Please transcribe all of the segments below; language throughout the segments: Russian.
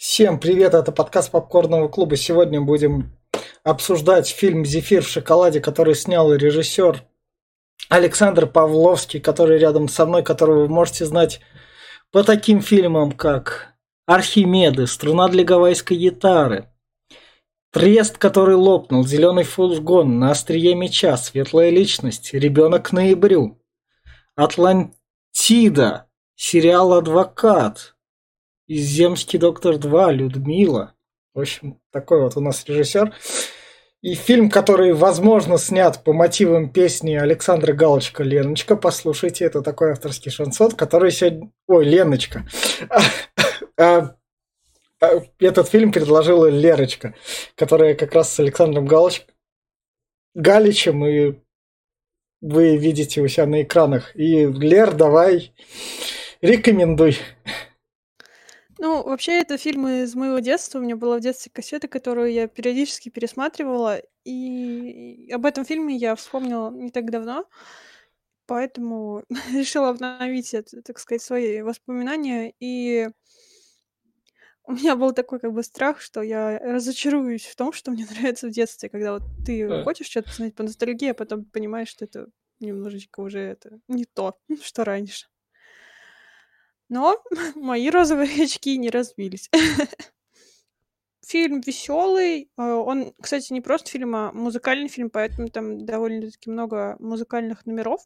Всем привет, это подкаст Попкорного клуба. Сегодня будем обсуждать фильм «Зефир в шоколаде», который снял режиссер Александр Павловский, который рядом со мной, которого вы можете знать по таким фильмам, как «Архимеды», «Струна для гавайской гитары», «Трест, который лопнул», «Зеленый фургон», «На острие меча», «Светлая личность», «Ребенок к ноябрю», «Атлантида», сериал «Адвокат», Земский доктор 2, Людмила. В общем, такой вот у нас режиссер. И фильм, который, возможно, снят по мотивам песни Александра Галочка «Леночка». Послушайте, это такой авторский шансон, который сегодня... Ой, Леночка. А, а, этот фильм предложила Лерочка, которая как раз с Александром Галоч... Галичем, и вы видите у себя на экранах. И, Лер, давай, рекомендуй. Ну, вообще, это фильмы из моего детства. У меня была в детстве кассета, которую я периодически пересматривала. И об этом фильме я вспомнила не так давно. Поэтому решила обновить, это, так сказать, свои воспоминания. И у меня был такой как бы страх, что я разочаруюсь в том, что мне нравится в детстве, когда вот ты Да. хочешь что-то посмотреть по ностальгии, а потом понимаешь, что это немножечко уже это не то, что раньше. Но мои розовые очки не разбились. Фильм веселый. Он, кстати, не просто фильм, а музыкальный фильм, поэтому там довольно-таки много музыкальных номеров.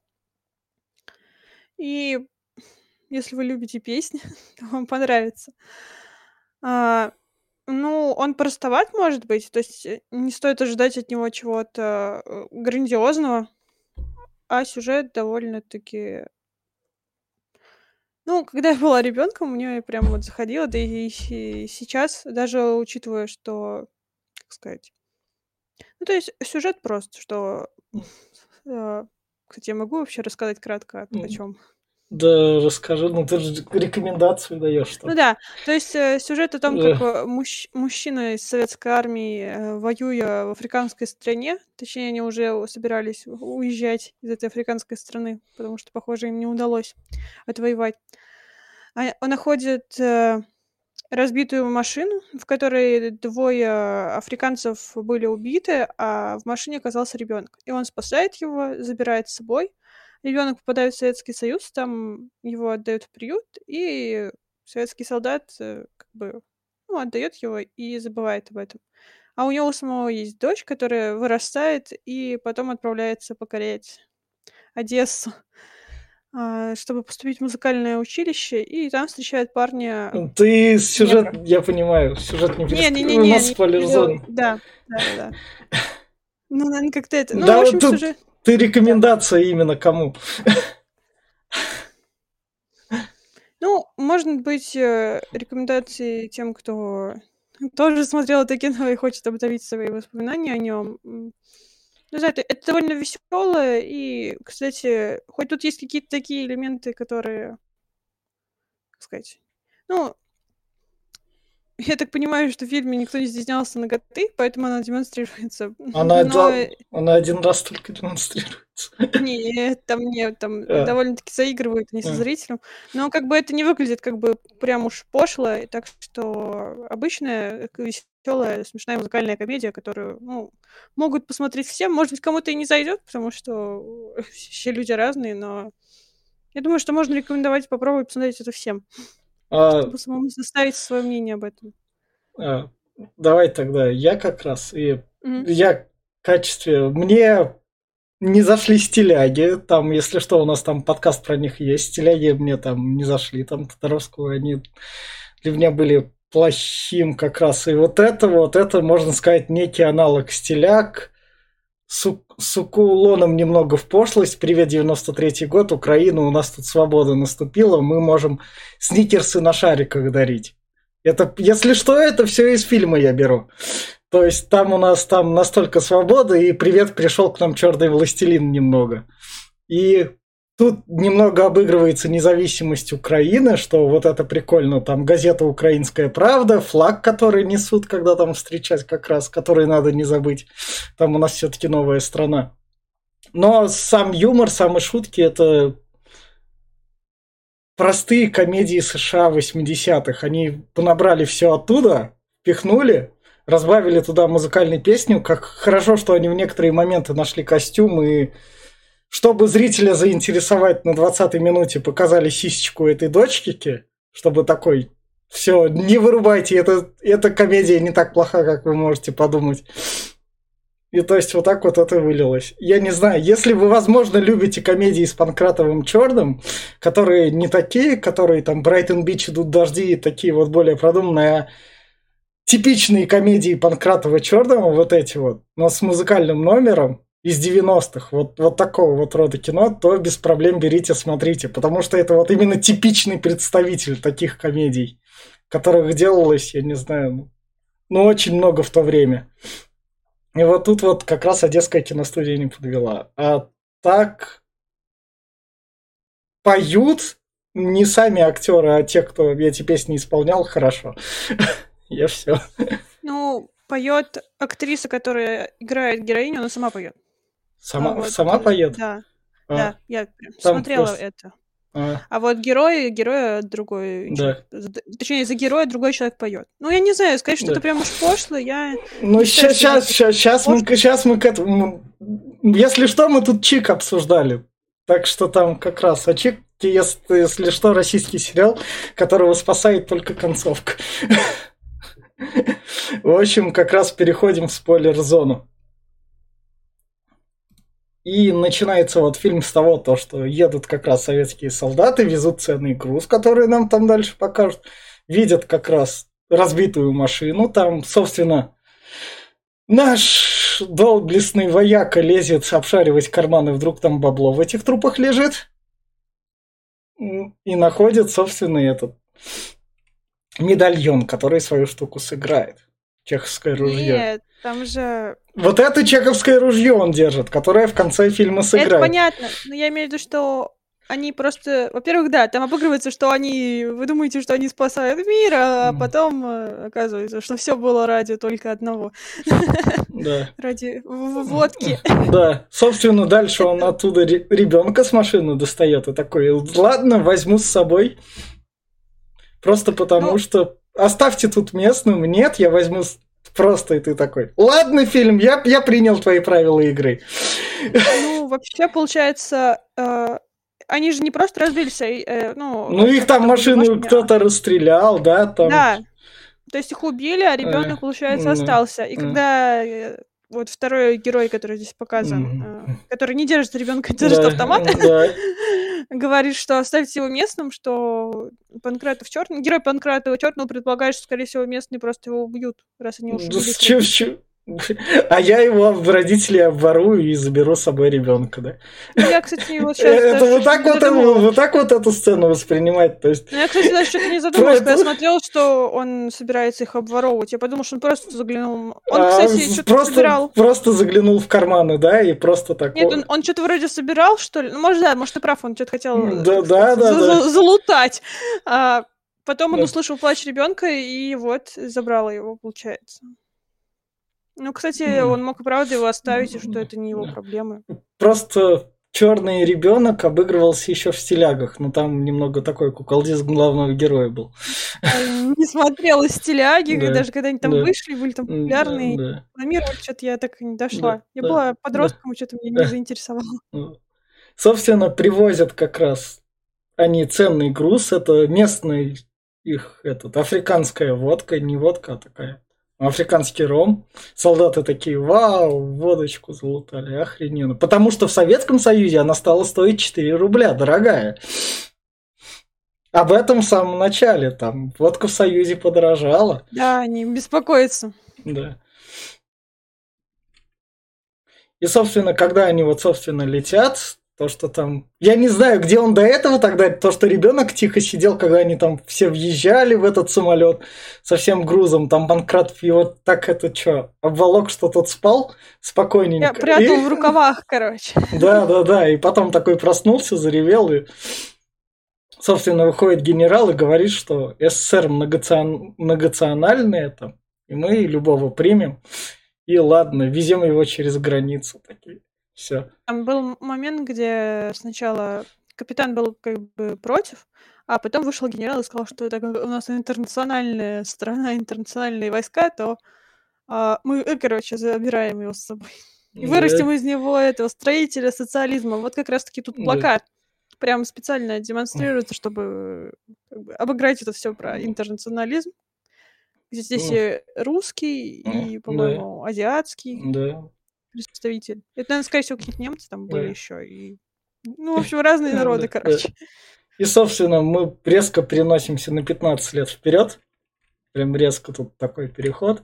И если вы любите песни, то вам понравится. А, ну, он простоват, может быть, то есть э, не стоит ожидать от него чего-то э, грандиозного, а сюжет довольно-таки ну, когда я была ребенком, мне прям вот заходило, да и сейчас, даже учитывая, что, как сказать, ну, то есть сюжет прост, что, э, кстати, я могу вообще рассказать кратко о, о чем? Да, расскажи, ну ты же рекомендацию даешь, что Ну да, то есть э, сюжет о том, как э, мужч- мужчина из советской армии, э, воюя в африканской стране, точнее, они уже собирались уезжать из этой африканской страны, потому что, похоже, им не удалось отвоевать. А- Он находит разбитую машину, в которой двое африканцев были убиты, а в машине оказался ребенок. И он спасает его, забирает с собой. Ребенок попадает в Советский Союз, там его отдают в приют, и советский солдат э, как бы ну, отдает его и забывает об этом. А у него у самого есть дочь, которая вырастает и потом отправляется покорять Одессу, а, чтобы поступить в музыкальное училище, и там встречает парня. Ты сюжет, я понимаю, сюжет не Не, пересказывай, не, не, у не, нас спойлер зона. да, да, да. Ну, наверное, как-то это. Ну, Да, в общем, тут- сюжет. Ты рекомендация именно кому? Ну, может быть, э, рекомендации тем, кто тоже смотрел это кино и хочет обновить свои воспоминания о нем. Ну, знаете, это довольно веселое, и, кстати, хоть тут есть какие-то такие элементы, которые, как сказать, ну, я так понимаю, что в фильме никто не стеснялся ноготы, поэтому она демонстрируется. Она, Но, да, она один раз только демонстрируется. Нет, там нет, там А. довольно-таки заигрывают они со А. зрителем. Но как бы это не выглядит как бы прям уж пошло, так что обычная веселая, смешная музыкальная комедия, которую, ну, могут посмотреть все. Может быть, кому-то и не зайдет, потому что все люди разные, но я думаю, что можно рекомендовать попробовать посмотреть это всем, чтобы самому составить свое мнение об этом. а, давай тогда я как раз и Мгм. я в качестве мне не зашли стиляги, там, если что, у нас там подкаст про них есть, стиляги мне там не зашли, там Тодоровского, они для меня были плохим как раз. И вот это вот, это, можно сказать, некий аналог стиляг, с, с немного в пошлость. Привет, 93-й год, Украина, у нас тут свобода наступила, мы можем сникерсы на шариках дарить. Это, если что, это все из фильма я беру. То есть там у нас там настолько свобода, и привет, пришел к нам черный властелин немного. И тут немного обыгрывается независимость Украины, что вот это прикольно. Там газета «Украинская правда», флаг, который несут, когда там встречать как раз, который надо не забыть. Там у нас все-таки новая страна. Но сам юмор, самые шутки, это простые комедии США 80-х. Они понабрали все оттуда, пихнули, разбавили туда музыкальную песню. Как хорошо, что они в некоторые моменты нашли костюм и чтобы зрителя заинтересовать на 20-й минуте, показали сисечку этой дочки, чтобы такой, все, не вырубайте, это, эта комедия не так плоха, как вы можете подумать. И то есть вот так вот это вылилось. Я не знаю, если вы, возможно, любите комедии с Панкратовым Черным, которые не такие, которые там Брайтон Бич идут дожди и такие вот более продуманные, а типичные комедии Панкратова Черного, вот эти вот, но с музыкальным номером из 90-х, вот, вот такого вот рода кино, то без проблем берите, смотрите, потому что это вот именно типичный представитель таких комедий, которых делалось, я не знаю, ну, ну очень много в то время. И вот тут вот как раз Одесская киностудия не подвела. А так поют не сами актеры, а те, кто эти песни исполнял, хорошо. Я все. Ну, поет актриса, которая играет героиню, она сама поет. Сама, вот, сама поет? Да. А, да, я смотрела просто... это. А. а вот герой, героя другой да. Точнее, за героя другой человек поет. Ну, я не знаю, сказать, что да. это прям уж пошло, я... Ну, сейчас, сейчас, сейчас, сейчас, мы, сейчас мы к этому... Если что, мы тут Чик обсуждали. Так что там как раз... А Чик, если, если что, российский сериал, которого спасает только концовка. В общем, как раз переходим в спойлер-зону. И начинается вот фильм с того, то, что едут как раз советские солдаты, везут ценный груз, который нам там дальше покажут. Видят как раз разбитую машину. Там, собственно, наш доблестный вояка лезет обшаривать карманы, вдруг там бабло в этих трупах лежит. И находит, собственно, этот медальон, который свою штуку сыграет. Чеховское ружье. Нет, там же... Вот это чековское ружье он держит, которое в конце фильма сыграет. Это понятно, но я имею в виду, что они просто... Во-первых, да, там обыгрывается, что они... Вы думаете, что они спасают мир, а потом э, оказывается, что все было ради только одного. Да. Ради водки. Да. Собственно, дальше он оттуда ребенка с машины достает и такой, ладно, возьму с собой. Просто потому ну, что оставьте тут местным. Нет, я возьму Просто и ты такой, ладно, фильм, я, я принял твои правила игры. Ну, вообще, получается, э, они же не просто разбились, а, э, ну... Ну, их там машину кто-то расстрелял, да? Там... Да, то есть их убили, а ребенок, получается, остался. И когда э, вот второй герой, который здесь показан, mm-hmm. который не держит ребенка, держит да, автомат, да. говорит, что оставьте его местным, что Панкратов черный, герой Панкратова черного предполагает, что, скорее всего, местные просто его убьют, раз они. С а я его родителей обворую и заберу с собой ребенка, да? Ну, я, кстати, вот сейчас... Это вот так вот, вот так вот эту сцену воспринимать, то есть... Ну, я, кстати, даже что-то не задумалась, когда смотрел, что он собирается их обворовывать. Я подумал, что он просто заглянул... Он, а, кстати, что-то собирал. Просто заглянул в карманы, да, и просто так... Нет, он, что-то вроде собирал, что ли? Ну, может, да, может, ты прав, он что-то хотел да, да, да, да. залутать. А потом он услышал плач ребенка и вот забрала его, получается. Ну, кстати, mm. он мог и правда его оставить, и что это не его проблемы. Просто черный ребенок обыгрывался еще в стилягах, но там немного такой куколдиз главного героя был. Не смотрела стиляги, даже когда они там вышли, были там популярные. На мир что-то я так и не дошла. Я была подростком, что-то меня не заинтересовало. Ну, собственно, привозят как раз они ценный груз, это местный их этот африканская водка, не водка, а такая африканский ром. Солдаты такие, вау, водочку залутали, охрененно. Потому что в Советском Союзе она стала стоить 4 рубля, дорогая. Об этом в самом начале, там, водка в Союзе подорожала. Да, они беспокоятся. Да. И, собственно, когда они вот, собственно, летят, то, что там... Я не знаю, где он до этого тогда, то, что ребенок тихо сидел, когда они там все въезжали в этот самолет со всем грузом, там Банкратов его так это что, обволок, что тот спал спокойненько. Я прятал и... в рукавах, короче. Да, да, да, и потом такой проснулся, заревел, и, собственно, выходит генерал и говорит, что СССР многоцион... это, и мы любого примем, и ладно, везем его через границу такие. Все. Там был момент, где сначала капитан был как бы против, А потом вышел генерал и сказал, что это у нас интернациональная страна, интернациональные войска, то а, мы, э, короче, забираем его с собой. И вырастим из него этого строителя социализма. Вот как раз-таки тут плакат. Прям специально демонстрируется, чтобы как бы, обыграть это все про интернационализм. Здесь и русский, и, по-моему, азиатский представитель. Это, наверное, скорее всего, какие-то немцы там были еще. И... Ну, в общем, разные народы, короче. И, собственно, мы резко переносимся на 15 лет вперед. Прям резко тут такой переход.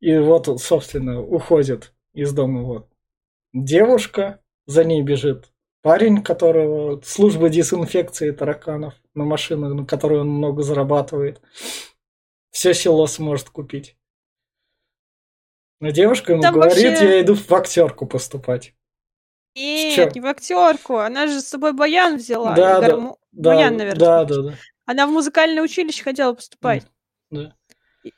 И вот, собственно, уходит из дома вот девушка, за ней бежит парень, которого служба дезинфекции тараканов на машинах, на которой он много зарабатывает. Все село сможет купить. Но девушка ему Там говорит, вообще... я иду в актерку поступать. Нет, не в актерку. Она же с собой баян взяла. Да, да, гарму... да, баян, наверное. Да, да, да. Она в музыкальное училище хотела поступать. Да.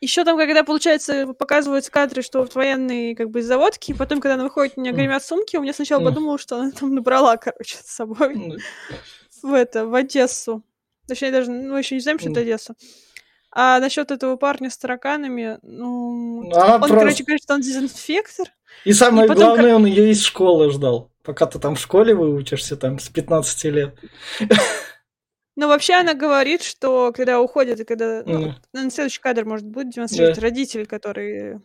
Еще там, когда, получается, показываются кадры, что вот военные как бы заводки, и потом, когда она выходит, у меня гремят сумки, у меня сначала подумала, что она там набрала, короче, с собой в это, в Одессу. Точнее, даже, ну, еще не знаем, что это Одесса. А насчет этого парня с тараканами, ну, она он, просто... короче, говорит, что он дезинфектор. И самое и потом, главное, он ее из школы ждал. Пока ты там в школе выучишься, там, с 15 лет. Ну, вообще она говорит, что когда уходит, и когда... Ну, на следующий кадр, может, будет демонстрировать да. родители, которые...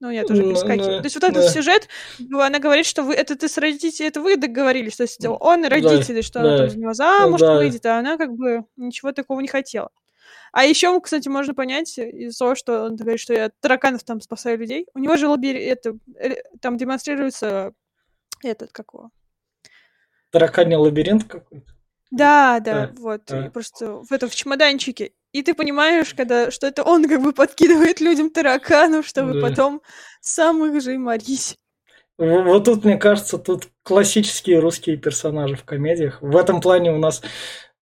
Ну, я тоже перескакиваю. Ну, То есть вот этот да. сюжет, она говорит, что вы, это ты с родителями, это вы договорились. То есть он и родители, да. что да. она там за него замуж да. выйдет, а она как бы ничего такого не хотела. А еще, кстати, можно понять из того, что он говорит, что я тараканов там спасаю людей. У него же лабиринт, это, э, там демонстрируется этот, какого? Тараканий лабиринт какой-то? Да, да, да вот. Да. просто в этом в чемоданчике. И ты понимаешь, когда, что это он как бы подкидывает людям тараканов, чтобы да. потом сам их же и морить. Вот тут, мне кажется, тут классические русские персонажи в комедиях. В этом плане у нас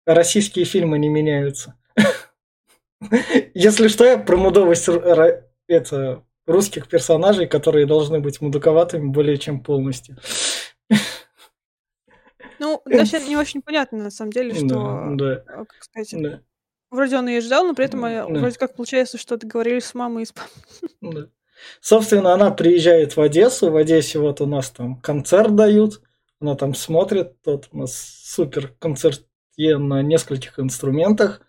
российские фильмы не меняются. Если что, я про мудовость это, русских персонажей, которые должны быть мудуковатыми более чем полностью. Ну, даже не очень понятно, на самом деле, что, да, да. как сказать, да. вроде он ее ждал, но при этом да. вроде как получается, что договорились с мамой и с папой. Да. Собственно, она приезжает в Одессу, в Одессе вот у нас там концерт дают, она там смотрит, тот у нас супер концерт на нескольких инструментах.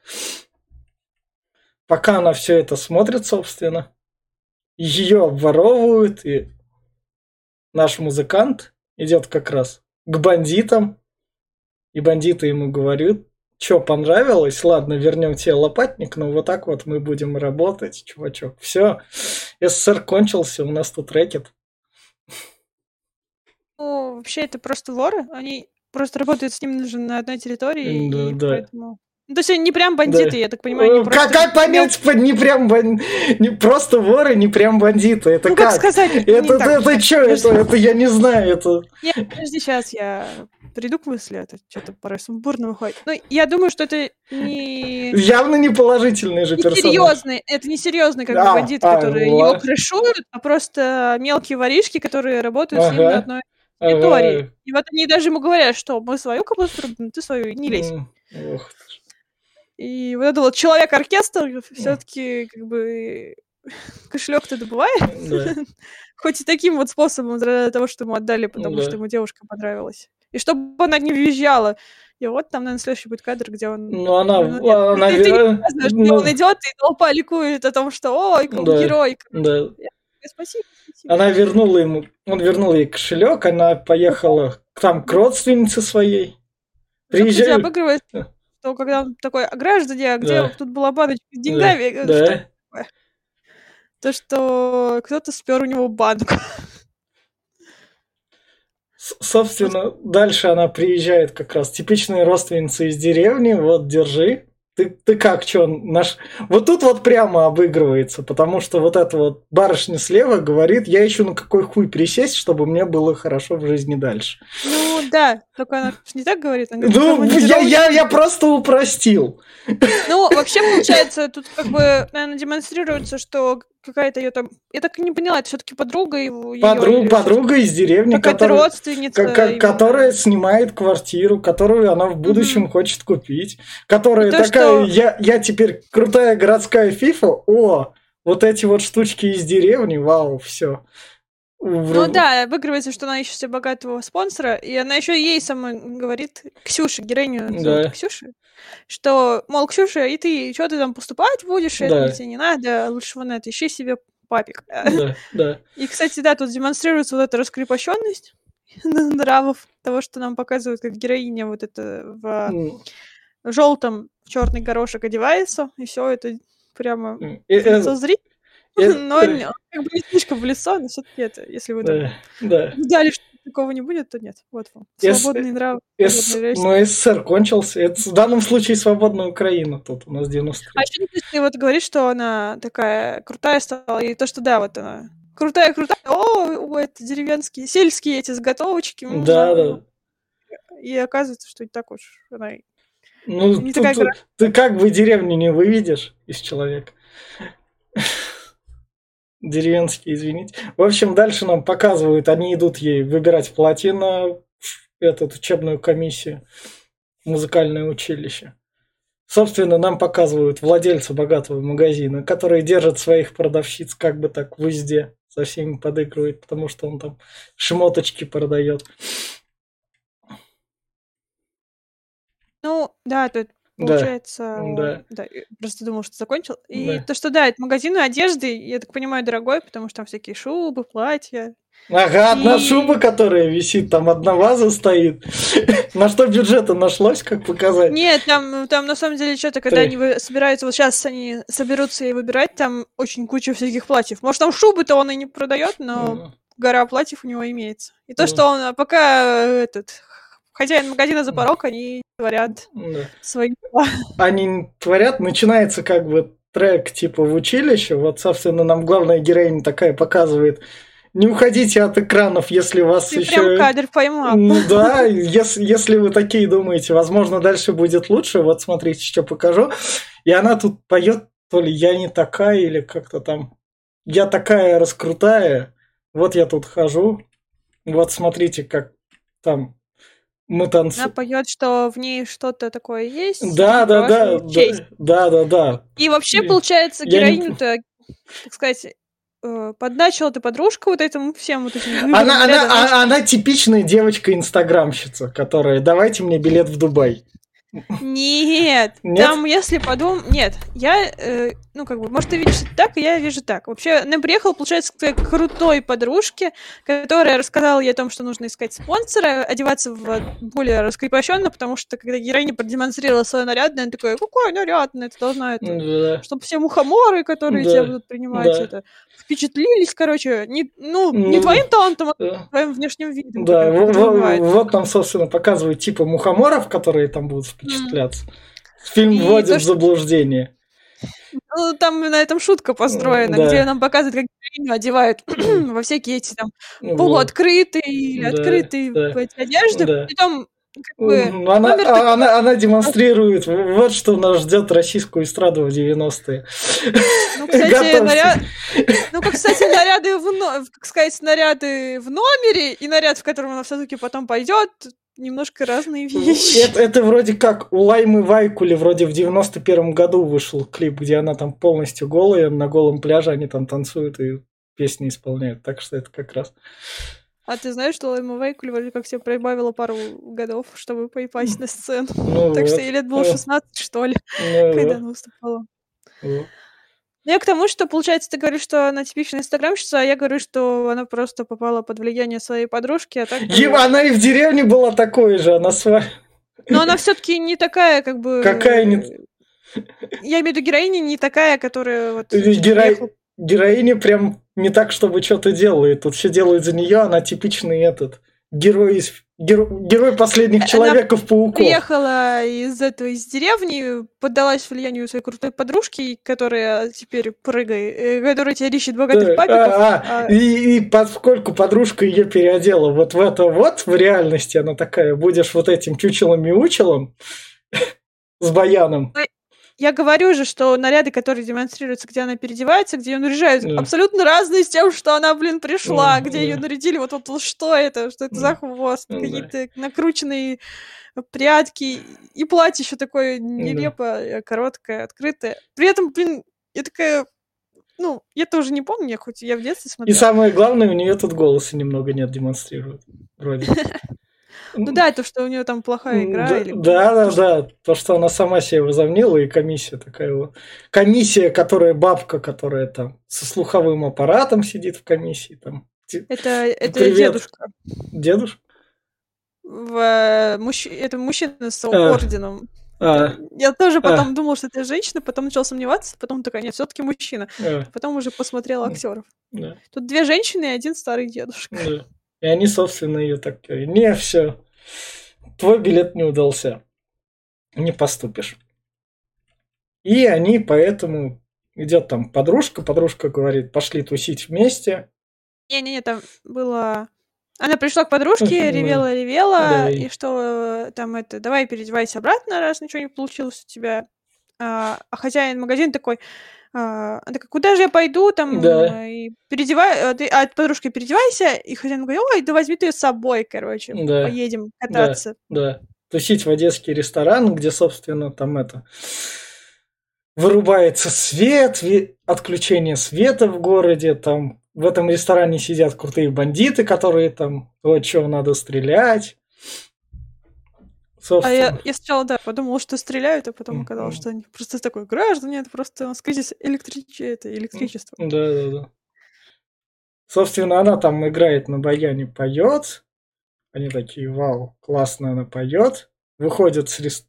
Пока она все это смотрит, собственно, ее обворовывают, и наш музыкант идет как раз к бандитам, и бандиты ему говорят, что понравилось, ладно, вернем тебе лопатник, но вот так вот мы будем работать, чувачок. Все, СССР кончился, у нас тут рэкет. Ну, вообще это просто воры, они просто работают с ним даже на одной территории, да, и да. поэтому... Ну, то есть они не прям бандиты, да. я так понимаю. Как, просто... как понять, не прям бан... не просто воры, не прям бандиты? Это ну, как? как сказать? Это, это, это, это что? Это, это я не знаю. Это... Нет, подожди, сейчас я приду к мысли, это что-то порой сумбурно выходит. Ну, я думаю, что это не... Явно не положительный же не персонаж. Серьезный, это не серьезный как а, бы бандиты, а, которые ну, его крышуют, а просто мелкие воришки, которые работают ага. с ним на одной территории. Ага. И вот они даже ему говорят, что мы свою капусту ты свою не лезь. Ох и вот этот вот человек-оркестр все-таки как бы кошелек-то добывает. Да. Хоть и таким вот способом для того, что ему отдали, потому да. что ему девушка понравилась. И чтобы она не визжала. И вот там, наверное, следующий будет кадр, где он... Ну, она... Ну, нет, она ты, ты, ты не знаешь, ну... он идет, и толпа ликует о том, что ой, да. герой. Да. Спасибо, спасибо. Она вернула ему... Он вернул ей кошелек, она поехала там к родственнице своей. Приезжает... обыгрывает что когда он такой, а граждане, а где да. тут была баночка с деньгами? Да. Что да. То, что кто-то спер у него банку. Собственно, дальше она приезжает как раз типичная родственница из деревни, вот, держи. Ты, ты как, что, наш... Вот тут вот прямо обыгрывается, потому что вот эта вот барышня слева говорит, я ищу на какой хуй присесть, чтобы мне было хорошо в жизни дальше. Ну да, только она не так говорит. Она говорит ну, я, я, я просто упростил. Ну, вообще, получается, тут как бы, наверное, демонстрируется, что какая-то ее там... Я так и не поняла, это все-таки подруга его? Подруг, её, подруга из деревни, которая, родственница. К- которая снимает квартиру, которую она в будущем mm-hmm. хочет купить. Которая то, такая, что... я, я теперь крутая городская фифа, о, вот эти вот штучки из деревни, вау, все. Ну да, обыгрывается, что она ищет себе богатого спонсора, и она еще ей сама говорит, Ксюша, героиню да. Ксюша, что, мол, Ксюша, и ты, что ты там поступать будешь, да. это тебе не надо, лучше вон это, ищи себе папик. Да, да. И, кстати, да, тут демонстрируется вот эта раскрепощенность нравов, того, что нам показывают, как героиня вот это в mm. желтом черный горошек одевается, и все это прямо лицо зрителя. Но как бы не слишком в лицо, но все-таки это, если вы ждали, что такого не будет, то нет. Вот вам. Свободный нрав. Ну, СССР кончился. Это в данном случае свободная Украина тут у нас 90 А еще ты вот говоришь, что она такая крутая стала, и то, что да, вот она крутая, крутая. О, это деревенские, сельские эти заготовочки. Да, да. И оказывается, что не так уж она ну, не такая ты, ты как бы деревню не выведешь из человека. Деревенский, извините. В общем, дальше нам показывают, они идут ей выбирать платье на эту учебную комиссию, музыкальное училище. Собственно, нам показывают владельца богатого магазина, который держит своих продавщиц как бы так в узде, со всеми подыгрывает, потому что он там шмоточки продает. Ну, да, тут Получается, да. да. просто думал, что закончил. И да. то, что да, это магазин одежды, я так понимаю, дорогой, потому что там всякие шубы, платья. Ага, одна и... шуба, которая висит, там одна ваза стоит. На что бюджета нашлось, как показать? Нет, там, там на самом деле что-то, когда они собираются, вот сейчас они соберутся и выбирать, там очень куча всяких платьев. Может, там шубы-то он и не продает, но гора платьев у него имеется. И то, что он пока этот хозяин магазина за порог, они творят да. свои дела. Они творят, начинается как бы трек типа в училище, вот, собственно, нам главная героиня такая показывает, не уходите от экранов, если вас Ты еще... прям кадр поймал. Ну да, если, если вы такие думаете, возможно, дальше будет лучше, вот смотрите, что покажу. И она тут поет, то ли я не такая, или как-то там, я такая раскрутая, вот я тут хожу, вот смотрите, как там мы танцуем. Она поет, что в ней что-то такое есть. Да, да, да, да, да, да, да. И вообще, получается, героиню-то, так сказать, э, подначила ты подружка вот этим всем вот этим. Она, она, она, она типичная девочка-инстаграмщица, которая «давайте мне билет в Дубай». Нет, Нет? там, если подумать... Нет, я, э, ну, как бы, может, ты видишь это так, и я вижу так. Вообще, она приехала, получается, к крутой подружке, которая рассказала ей о том, что нужно искать спонсора, одеваться в более раскрепощенно, потому что, когда героиня продемонстрировала свой наряд, она такая, какой нарядный, это должна это... Да. Чтобы все мухоморы, которые да. тебя будут принимать, да. это впечатлились, короче, не, ну, ну, не твоим талантом, а твоим внешним видом. Да, вот, вот нам, собственно, показывают типа мухоморов, которые там будут впечатляться. Фильм и вводит то, в заблуждение. Ну, там на этом шутка построена, да. где нам показывают, как героиню одевают во всякие эти там полуоткрытые да, открытые да. одежды. Да. Притом бы, она, а, она, она демонстрирует, вот что нас ждет российскую эстраду в 90-е. Ну, кстати, наряд... ну, как, кстати, наряды в, как сказать, наряды в номере и наряд, в котором она все-таки потом пойдет, немножко разные вещи. Это, это вроде как у Лаймы Вайкули вроде в 91 году вышел клип, где она там полностью голая, на голом пляже они там танцуют и песни исполняют. Так что это как раз... А ты знаешь, что Лайма Вайкули вроде как себе прибавила пару годов, чтобы попасть на сцену? Ну, так вот. что ей лет было 16, что ли, ну, когда она выступала. Вот. Ну, я к тому, что, получается, ты говоришь, что она типичная инстаграмщица, а я говорю, что она просто попала под влияние своей подружки, а так... Ева, она и в деревне была такой же, она своя... Но она все таки не такая, как бы... Какая не... Я имею в виду героиня не такая, которая вот... Геро... Героиня прям не так, чтобы что-то делает. Тут все делают за нее, она типичный этот герой из Герой, герой последних Человеков-пауков. приехала из этой из деревни, поддалась влиянию своей крутой подружки, которая теперь прыгает, э, которая тебя ищет богатых да, папиков. А, а... И, и поскольку подружка ее переодела вот в это вот, в реальности она такая, будешь вот этим чучелом-мяучелом с баяном. Я говорю же, что наряды, которые демонстрируются, где она переодевается, где ее наряжают, Да. абсолютно разные с тем, что она, блин, пришла, Да, где ее да. нарядили, вот, вот, что это, что это за Да. хвост, Ну да. какие-то накрученные прядки, и платье еще такое нелепое, короткое, открытое. При этом, блин, я такая, ну, я тоже не помню, я хоть я в детстве И смотрела. самое главное, у нее тут голоса немного нет, демонстрирует. Вроде. Ну да, то, что у нее там плохая игра. Да, или... да, да, да. То, что она сама себя возомнила, и комиссия такая вот. Комиссия, которая бабка, которая там со слуховым аппаратом сидит в комиссии. Там. Это, это Привет. дедушка. Дедушка? В, мужч- Это мужчина с А. орденом. А, Я тоже А. потом думала, что это женщина, потом начала сомневаться, потом такая, нет, все-таки мужчина. а, Потом уже посмотрела актеров. да, Тут две женщины и один старый дедушка. да. И они, собственно, ее так не, все, твой билет не удался, не поступишь. И они поэтому идет там подружка, подружка говорит, пошли тусить вместе. Не-не-не, там было... Она пришла к подружке, Да. ревела-ревела, Да, и- и что э, там это, давай переодевайся обратно, раз ничего не получилось у тебя. А, а хозяин магазина такой, она такая, куда же я пойду, там, Да. э, и переодевай, а, а подружка, переодевайся, и хозяин говорит, ой, да возьми ты ее с собой, короче, Да. поедем кататься. Да, тусить в одесский ресторан, где, собственно, там это вырубается свет, отключение света в городе, там в этом ресторане сидят крутые бандиты, которые там, вот что надо стрелять. А Собственно, я, я сначала, да, подумала, что стреляют, а потом оказалось, что они просто такой, граждане, это просто у нас кризис электриче- это, электричества. да, да, да. Собственно, она там играет на баяне, поет. Они такие, вау, классно она поет. Выходит с рес-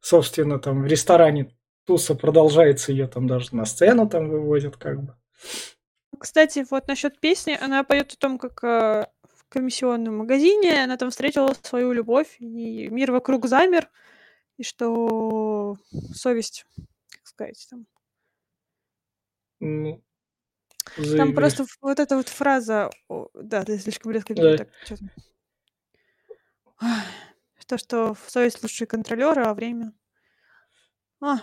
собственно, там в ресторане туса продолжается, ее там даже на сцену там выводят, как бы. Кстати, вот насчет песни, она поет о том, как э, комиссионном магазине она там встретила свою любовь, и мир вокруг замер, и что совесть, как сказать, там. Ну, Там просто вот эта вот фраза, да, ты слишком резко Да. так. Ах, То, что совесть лучший контролер, а время... А,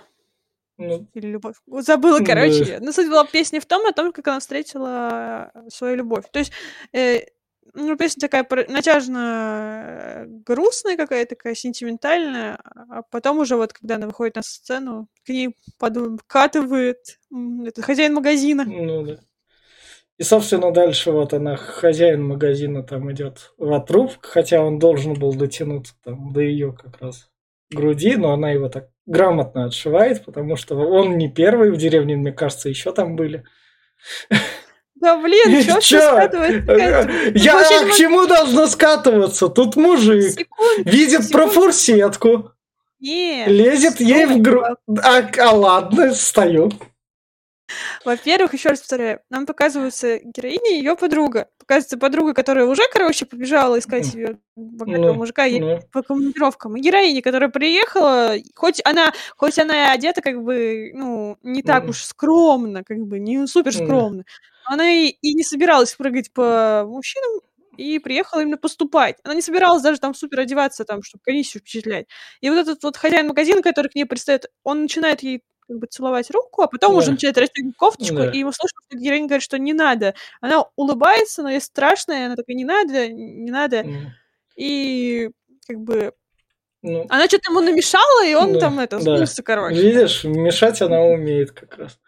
Ну, Или любовь. Забыла, Да. короче. я. Ну, суть была песни в том, о том, как она встретила свою любовь. То есть, э, ну, песня такая натяжно э, грустная какая-то, такая сентиментальная, а потом уже вот, когда она выходит на сцену, к ней подкатывает это, хозяин магазина. ну да. И, собственно, дальше вот она, хозяин магазина там идет в отруб, хотя он должен был дотянуться там до ее как раз груди, но она его так грамотно отшивает, потому что он не первый в деревне, мне кажется, еще там были. Да блин, что Чё? скатывает? Я вообще а не к чему должно скатываться? Тут мужик видит профурсетку, Нет. лезет ей в грудь. А, а ладно, стою. Во-первых, еще раз повторяю, нам показывается героиня и ее подруга. Показывается подруга, которая уже, короче, побежала искать себе богатого Ну, мужика ну. по командировкам. И героиня, которая приехала, хоть она, хоть она и одета как бы, ну, не так Мгм. уж скромно, как бы, не супер скромно, она и, и не собиралась прыгать по мужчинам, и приехала именно поступать. Она не собиралась даже там супер одеваться, там, чтобы комиссию впечатлять. И вот этот вот хозяин магазина, который к ней пристает, он начинает ей как бы целовать руку, а потом Да. уже начинает расстегивать кофточку, Да. и ему слышно, что героиня говорит, что не надо. Она улыбается, но ей страшно, и она такая, не надо, не надо. Ну, И как бы ну, она что-то ему намешала, и он Да, там это, да. короче. Видишь, мешать она умеет как раз.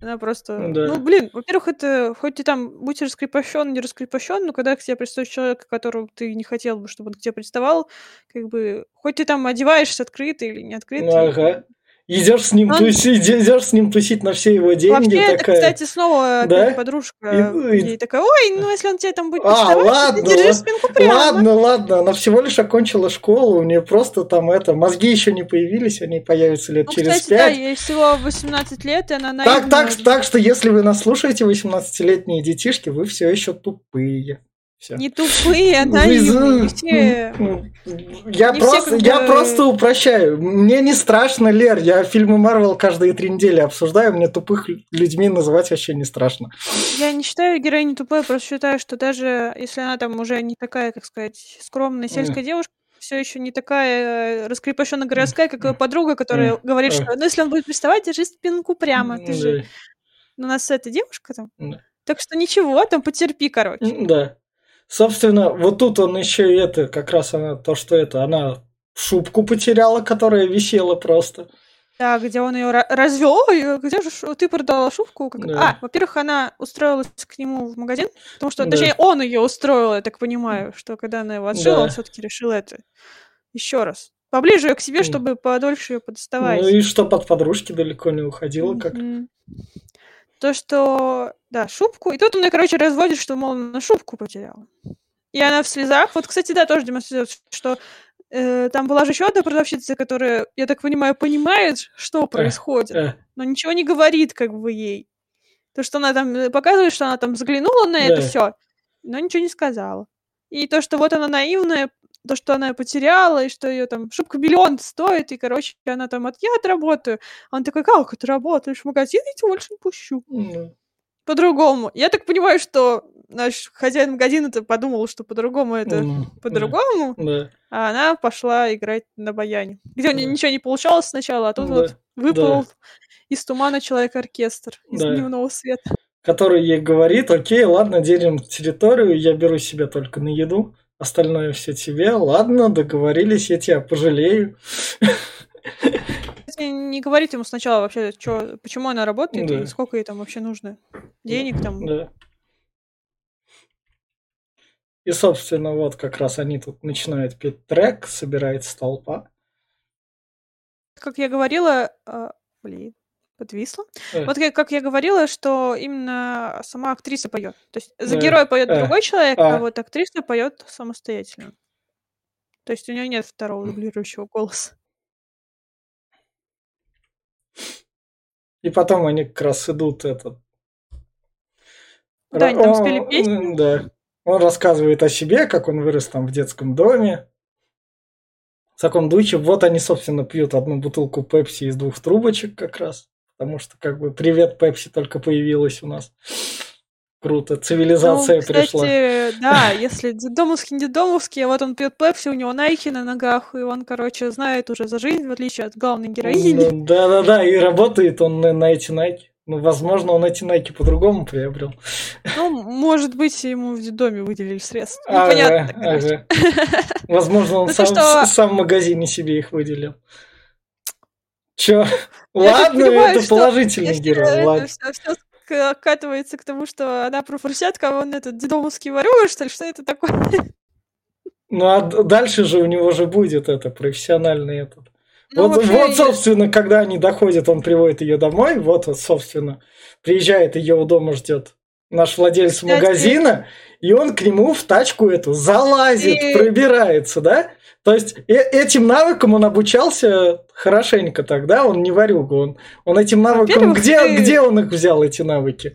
Она просто... Да. Ну, блин, во-первых, это хоть ты там будь раскрепощен, не раскрепощен, но когда к тебе пристает человек, которого ты не хотел бы, чтобы он к тебе приставал, как бы, хоть ты там одеваешься открыто или не открыто. Ну, ага. Идешь с ним Он- тусить, идешь с ним тусить на все его деньги. Вообще, это, такая. кстати, снова опять Да? подружка И- ей такая, ой, ну если он тебе там будет А, ладно, ты держи спинку прямо. Ладно, ладно, она всего лишь окончила школу, у нее просто там это, мозги еще не появились, они появятся лет Ну, через кстати, да, пять. ей всего 18 лет, и она так, наивная так, уже. так что если вы нас слушаете, 18-летние детишки, вы все еще тупые. Все. Не тупые, а Вы наивные, не. Ну, Я, Не просто, я бы- просто упрощаю. Мне не страшно, Лер. Я фильмы Марвел каждые три недели обсуждаю. Мне тупых людьми называть вообще не страшно. Я не считаю героиню тупой, просто считаю, что даже если она там уже не такая, как сказать, скромная сельская девушка, все еще не такая э, раскрепощенная городская, как ее подруга, которая говорит, что ну, если он будет приставать, держи спинку прямо. Ты же... У нас эта девушка там. Так что ничего, там потерпи, короче. Да. Собственно, вот тут он еще и это, как раз она, то, что это, она шубку потеряла, которая висела просто. Да, где он ее развел, где же ты продала шубку? Как... Да. А, во-первых, она устроилась к нему в магазин, потому что, да. точнее, он ее устроил, я так понимаю, что когда она его отжила, да. он все-таки решил это еще раз. Поближе ее к себе, чтобы подольше ее подоставать. Ну и чтобы от подружки далеко не уходила, как. То, что, да, шубку. И тут он ее, короче, разводит, что, мол, на шубку потеряла. И она в слезах. Вот, кстати, да, тоже демонстрирует, что э, там была же еще одна продавщица, которая, я так понимаю, понимает, что происходит, э, но ничего не говорит, как бы ей. То, что она там э, показывает, что она там заглянула на это все, но ничего не сказала. И то, что вот она наивная, то, что она потеряла, и что ее там шубка миллион стоит, и, короче, она там от я отработаю. Он такой, как это работаешь? В магазин я тебя больше не пущу. Mm. По-другому. Я так понимаю, что наш хозяин магазина-то подумал, что по-другому это mm. по-другому, mm. а она пошла играть на баяне. Где у нее ничего не получалось сначала, а тут mm. вот выпал да. из тумана человек-оркестр, из да. дневного света. Который ей говорит, окей, ладно, делим территорию, я беру себе только на еду остальное все тебе. Ладно, договорились, я тебя пожалею. Не говорить ему сначала вообще, что, почему она работает да. сколько ей там вообще нужно денег там. Да. И, собственно, вот как раз они тут начинают петь трек, собирается толпа. Как я говорила, э, блин, подвисла. Э. Вот как, как я говорила, что именно сама актриса поет. То есть за э. героя поет э. другой человек, а. а вот актриса поет самостоятельно. То есть у нее нет второго дублирующего голоса. И потом они как раз идут этот. Да, они там спели песню. Да. Он рассказывает о себе, как он вырос там в детском доме. В таком духе. Вот они, собственно, пьют одну бутылку пепси из двух трубочек как раз потому что как бы привет Пепси только появилась у нас. Круто, цивилизация ну, кстати, пришла. Да, если дедомовский, дедомовский, а вот он пьет пепси, у него найки на ногах, и он, короче, знает уже за жизнь, в отличие от главной героини. Ну, да-да-да, и работает он на, эти найки. Ну, возможно, он эти найки по-другому приобрел. Ну, может быть, ему в детдоме выделили средства. Ага, Непонятно, ага. Возможно, он ну, сам, что... сам в магазине себе их выделил. Чё? Ладно, понимаю, это положительный герой. Ладно. Все, все катывается к тому, что она профурсятка, а он этот дедомовский ворюга, что ли? Что это такое? Ну, а дальше же у него же будет это, профессиональный этот. Ну, вот, вот, собственно, когда они доходят, он приводит ее домой, вот, вот, собственно, приезжает, ее у дома ждет наш владелец магазина, и он к нему в тачку эту залазит, и... пробирается, да? То есть э этим навыкам он обучался хорошенько тогда, он не варюга, он, он этим навыкам, где, ты... где он их взял, эти навыки?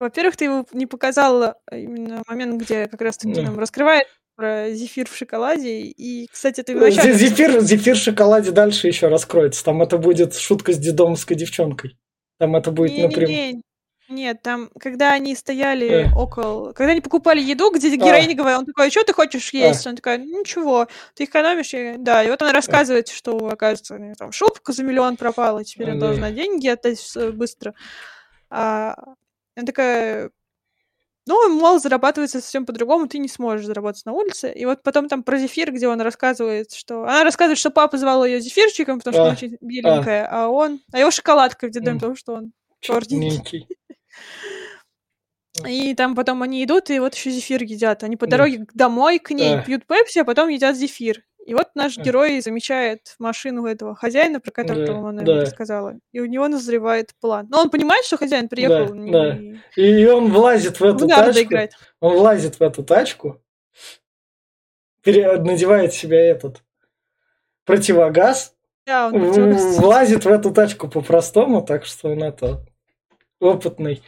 Во-первых, ты его не показал именно момент, где как раз-таки нам раскрывает про зефир в шоколаде. И, кстати, ты вначале... Зефир, зефир в шоколаде дальше еще раскроется. Там это будет шутка с дедомовской девчонкой. Там это будет напрямую. Нет, там, когда они стояли э. около... Когда они покупали еду, где а. героиня говорит, он такой, а что ты хочешь а. есть? А. Он такой, ну ничего, ты экономишь. И... Да, и вот она рассказывает, а. что, оказывается, там шубка за миллион пропала, и теперь она должна деньги отдать быстро. А... Она такая, ну, мол, зарабатывается совсем по-другому, ты не сможешь заработать на улице. И вот потом там про зефир, где он рассказывает, что... Она рассказывает, что папа звал ее зефирчиком, потому что а, она очень беленькая, а. а он... А его шоколадкой в детдоме, потому что он черненький. И там потом они идут, и вот еще зефир едят. Они по дороге домой к ней пьют пепси, а потом едят зефир. И вот наш герой замечает машину этого хозяина, про которого да, она да. рассказала. И у него назревает план. Но он понимает, что хозяин приехал. Да, не... да. И он влазит в эту в тачку. Играть. Он влазит в эту тачку, надевает себе этот противогаз, да, он влазит в эту тачку по-простому, так что он это опытный.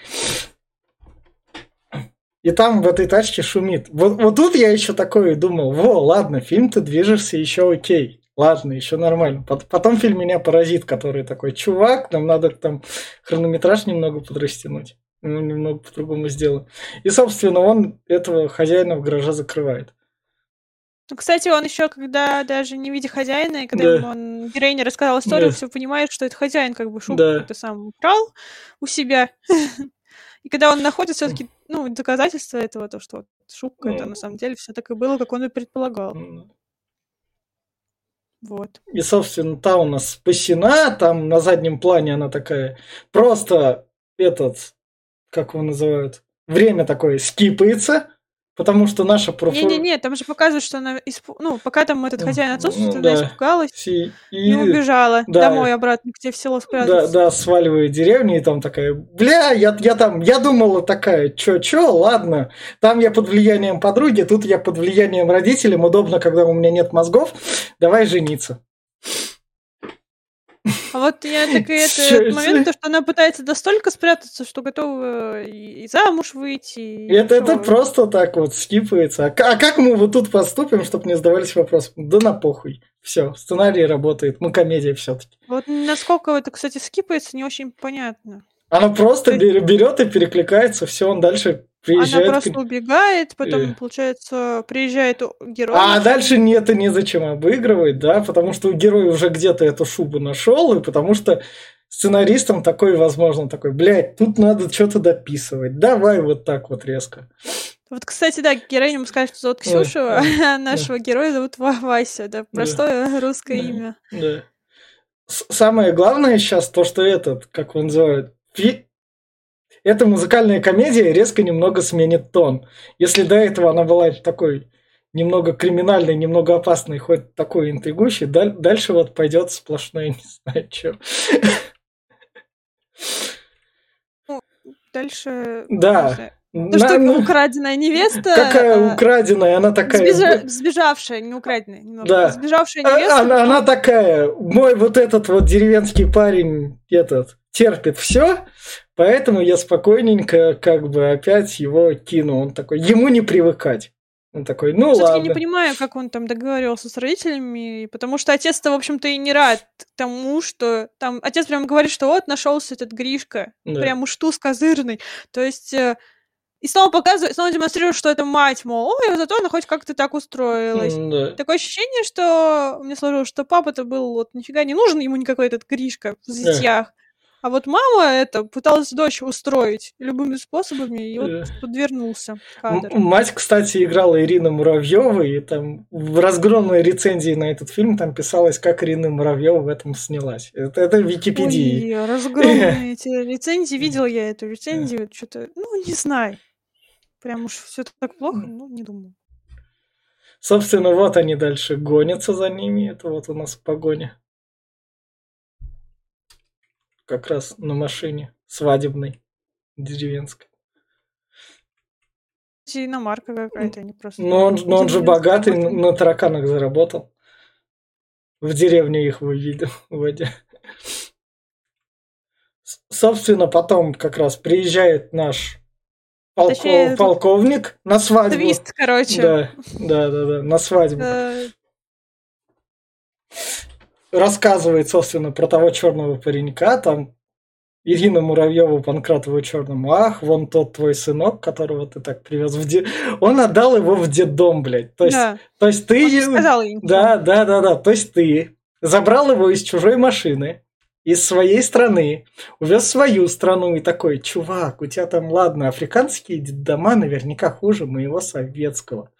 И там в этой тачке шумит. Вот, вот тут я еще такое думал, во, ладно, фильм ты движешься еще окей. Ладно, еще нормально. Потом фильм меня поразит, который такой, чувак, нам надо там хронометраж немного подрастянуть. Мы немного по-другому сделаем. И, собственно, он этого хозяина в гараже закрывает. Ну, кстати, он еще, когда даже не видя хозяина, и когда Да. ему он героине рассказал историю, Да. все понимает, что это хозяин как бы шубку Да. это сам украл у себя. И когда он находит все-таки, ну, доказательства этого, то, что шубка это на самом деле все так и было, как он и предполагал. М. Вот. И, собственно, та у нас спасена, там на заднем плане она такая просто этот, как его называют, время такое скипается, потому что наша профу... Не-не-не, там же показывают, что она испу- Ну, пока там этот Ну, хозяин отсутствует, ну, она да. испугалась И, и убежала да. домой обратно, где в село Да, спрятаться. да, сваливает деревню, и там такая, бля, я, я там, я думала такая, чё, чё, ладно, там я под влиянием подруги, тут я под влиянием родителей, удобно, когда у меня нет мозгов, давай жениться. А вот я так и этот момент, то, что она пытается настолько спрятаться, что готова и и замуж выйти. и Это, это просто так вот скипается. А, а как мы вот тут поступим, чтобы не задавались вопросом? Да на похуй. Все, сценарий работает, мы комедия все-таки. Вот насколько это, кстати, скипается, не очень понятно. Она просто То бер- берет и перекликается, все, он дальше приезжает. Она к- просто убегает, потом, Э. получается, приезжает герой. А дальше не это незачем обыгрывать, да, потому что герой уже где-то эту шубу нашел, и потому что сценаристам такой, возможно, такой, блядь, тут надо что-то дописывать, давай вот так вот резко. Вот, кстати, да, героиню мы сказали, что зовут Ксюшу, Ой, а нашего героя зовут Ва- Вася, да, простое русское Да. имя. Да. Самое главное сейчас то, что этот, как его называют, фи- эта музыкальная комедия резко немного сменит тон. Если до этого она была такой немного криминальной, немного опасной, хоть такой интригующей, даль- дальше вот пойдет сплошное, не знаю, что. Дальше... Да. То, что украденная невеста... Какая а, украденная, она такая... сбежа- Сбежавшая, не украденная, немного. Да. Сбежавшая А- невеста. Она, она такая, мой вот этот вот деревенский парень, этот, терпит все, поэтому я спокойненько как бы опять его кину. Он такой, ему не привыкать. Он такой, ну Все-таки ладно. не понимаю, как он там договаривался с родителями, потому что отец-то, в общем-то, и не рад тому, что там отец прям говорит, что вот нашелся этот Гришка, Да. прям уж туз козырный. То есть э, и снова показывает, снова демонстрирует, что это мать, мол, ой, зато она хоть как-то так устроилась. Да. Такое ощущение, что мне сложилось, что папа-то был вот нифига не нужен ему никакой этот Гришка в зятьях. А вот мама это пыталась дочь устроить любыми способами, и вот Э. подвернулся кадр. Мать, кстати, играла Ирина Муравьева, и там в разгромной рецензии на этот фильм там писалось, как Ирина Муравьева в этом снялась. Это, это в Википедии. Ой, разгромные эти рецензии. Видела я эту рецензию. Что-то, ну, не знаю. Прям уж все так плохо, ну, не думаю. Собственно, вот они дальше гонятся за ними. Это вот у нас погоня. Как раз на машине свадебной, деревенской. Иномарка какая-то, они просто... Но он, но он же богатый, на тараканах заработал. В деревне их выведел, вводя. Собственно, потом как раз приезжает наш полко- Точнее, полковник на свадьбу. Твист, короче. Да, да, да, да, на свадьбу. Рассказывает, собственно, про того черного паренька, там Ирина Муравьева Панкратову черному. Ах, вон тот твой сынок, которого ты так привез в де... Он отдал его в детдом, блядь. То есть, да, то есть ты... он сказал. Да, да, да, да. То есть ты забрал его из чужой машины, из своей страны, увез в свою страну и такой, чувак, у тебя там, ладно, африканские дома наверняка хуже моего советского.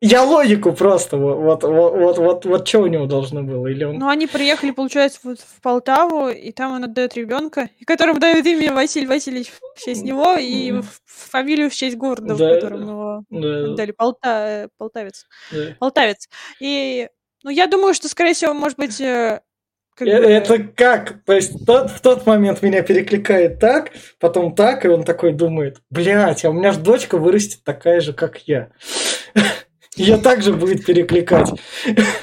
Я логику просто, вот, вот, вот, вот, вот, что у него должно было, или он... Ну, они приехали, получается, вот в Полтаву, и там он отдает ребенка, и которому дают имя Василий Васильевич в честь него, и фамилию в честь города, в Да, котором его Да, отдали, Полта... Полтавец. да. Полтавец. И, ну, я думаю, что, скорее всего, может быть, э, как Э, бы- Это как? То есть тот, в тот момент меня перекликает так, потом так, и он такой думает, блядь, а у меня же дочка вырастет такая же, как я. Ее также будет перекликать.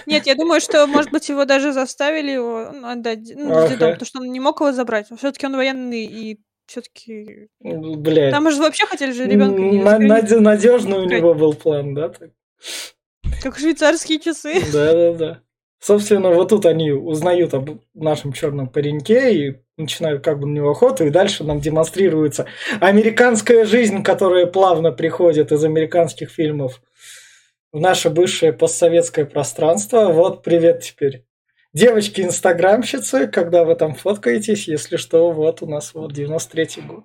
Нет, я думаю, что, может быть, его даже заставили его ну, отдать, ну, Ага. детдом, потому что он не мог его забрать. Все-таки он военный, и все-таки... Блядь. Там же вообще хотели же ребенка не Надежный у него был план, да? так? как швейцарские часы. Да, да, да. Собственно, вот тут они узнают об нашем черном пареньке и начинают как бы на него охоту, и дальше нам демонстрируется американская жизнь, которая плавно приходит из американских фильмов в наше бывшее постсоветское пространство. Вот привет теперь. Девочки инстаграмщицы, когда вы там фоткаетесь, если что, вот у нас вот 93-й год.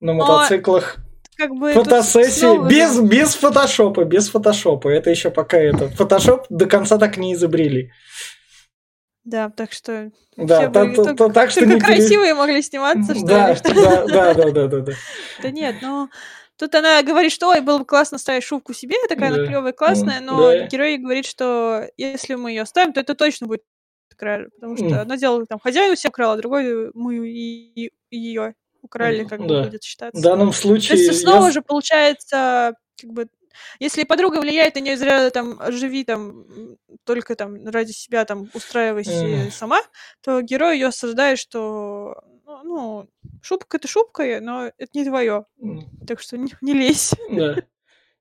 На мотоциклах. Как бы Фотосессии снова, без, да. без фотошопа, без фотошопа. Это еще пока это. Фотошоп до конца так не изобрели. Да, так что Да, та- были та- только, та- так что только не пере- красивые могли сниматься, что Да, ли? да, да, да, да, да, да. Да нет, ну тут она говорит, что ой, было бы классно ставить шубку себе, такая она Да. клевая, классная, но да. герой говорит, что если мы ее оставим, то это точно будет кража, потому что М. одно дело там хозяин у себя украл, а другое мы и, ее украли, как бы Да. будет считаться. В данном То случае... есть снова я- же получается, как бы, если подруга влияет на нее зря, там, живи там только там ради себя, там, устраивайся Мгм. сама, то герой ее осуждает, что, ну, ну, шубка это шубка, но это не твое, так что не, не лезь. Да.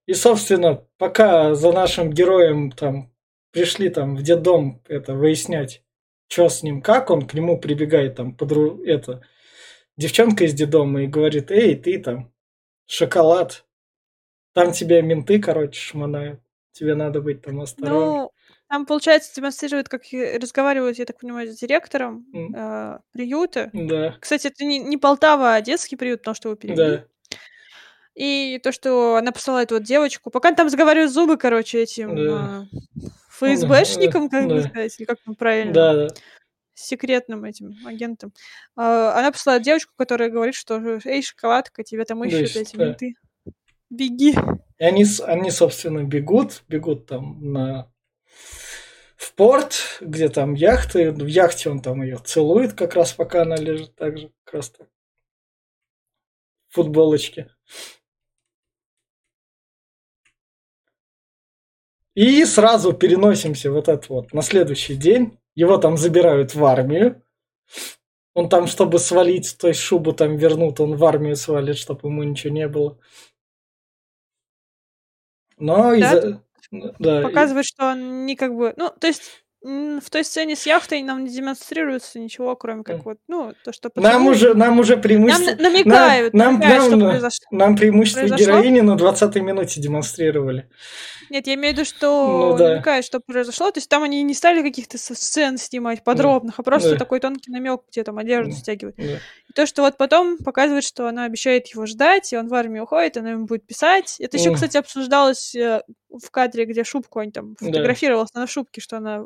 И, собственно, пока за нашим героем там пришли там в детдом это выяснять, что с ним, как он, к нему прибегает там подру... это девчонка из детдома и говорит, эй, ты там, шоколад, там тебя менты, короче, шмонают, тебе надо быть там осторожным. Ну, там, получается, демонстрируют, как разговаривают, я так понимаю, с директором М. э, приюта. Да, Кстати, это не, не Полтава, а детский приют, потому что его перевели. да, И то, что она посылает вот девочку, пока она там заговаривает зубы, короче, этим Да. а, ФСБшникам, как бы да. сказать, или как там правильно, да, да. секретным этим агентам. А, Она посылает девочку, которая говорит, что «Эй, шоколадка, тебя там Да, ищут есть, эти да. менты. Беги». И они, они, собственно, бегут, бегут там на в порт, где там яхты. В яхте он там ее целует, как раз пока она лежит так же, как раз так. В футболочке. И сразу переносимся вот это вот на следующий день. Его там забирают в армию. Он там, чтобы свалить, то есть шубу там вернут, он в армию свалит, чтобы ему ничего не было. Но Да, из-за... Да, и- Показывает, что он не как бы... Ну, то есть в той сцене с яхтой нам не демонстрируется ничего, кроме как вот, ну, то, что нам поцелуй. уже, нам уже Нам преимущество... на- намекают, нам- намекают, нам- что нам- произошло. Нам преимущество Произошло? героини на 20-й минуте демонстрировали. Нет, я имею в виду, что Ну да. намекает, что произошло. То есть там они не стали каких-то сцен снимать подробных, а просто Да. такой тонкий намек, где там одежду М. стягивают. Да. То, что вот потом показывает, что она обещает его ждать, и он в армию уходит, она ему будет писать. Это еще, кстати, обсуждалось э, в кадре, где шубку они там Да. фотографировалась она в шубке, что она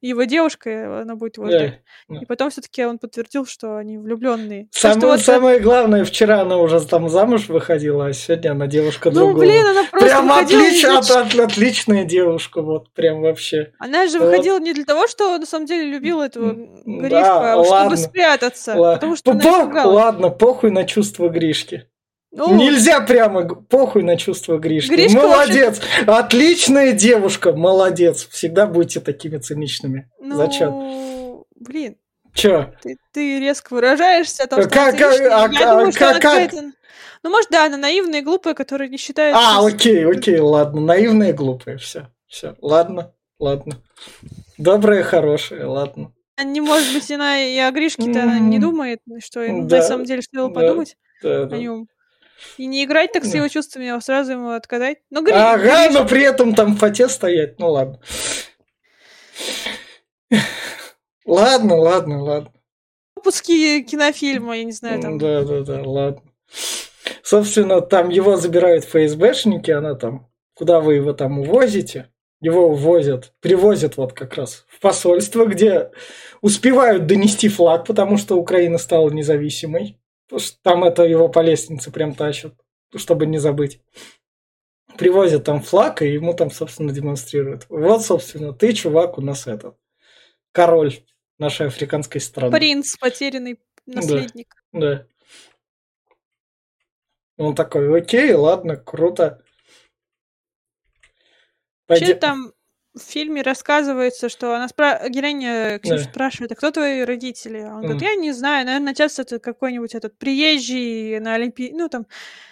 его девушка, она будет его Да. да. И потом все-таки он подтвердил, что они влюбленные. Самое, самое главное, вчера она уже там замуж выходила, а сегодня она девушка Ну, другого. блин, она просто Прям выходила отлич- от- от- отличная девушка, вот прям вообще. Она же Вот. выходила не для того, что на самом деле любила этого М, Гришку, да, а чтобы ладно. спрятаться. Ла- Потому что она По- испугалась. Ладно, похуй на чувства Гришки. Ну, Нельзя прямо похуй на чувства Гришки. Гришка молодец, отличная девушка, молодец. Всегда будьте такими циничными. ну, Зачем? блин, Чё? ты, ты резко выражаешься что как- а- Я а- думаю, что как- она как? какая-то... Ну, может, да, она наивная и глупая, которая не считает... А, что- окей, окей, ладно. Наивная и глупая. Все, все. Ладно, ладно. Добрая, хорошая, ладно. А Не может быть, она и о Гришке-то не думает, что Да, на самом деле стоило да. подумать Да, о нем. И не играть так с его чувствами, а сразу ему отказать. Ну, Гри... Ага, но при этом там в фате стоять. Ну ладно. Ладно, ладно, ладно. выпуски кинофильма, я не знаю, там... Да, да, да, ладно. Собственно, там его забирают ФСБшники, она там, куда вы его там увозите? Его увозят, привозят вот как раз в посольство, где успевают донести флаг, потому что Украина стала независимой. Там это его по лестнице прям тащат, чтобы не забыть. Привозят там флаг, и ему там, собственно, демонстрируют. Вот, собственно, ты, чувак, у нас этот король нашей африканской страны. Принц, потерянный наследник. Да. Он такой, окей, ладно, круто. Пойдем- там в фильме рассказывается, что она спра... героиня Ксюша Да. спрашивает, а кто твои родители? А он говорит, Мгм. я не знаю, наверное, отец это какой-нибудь этот приезжий на Олимпи... ну там,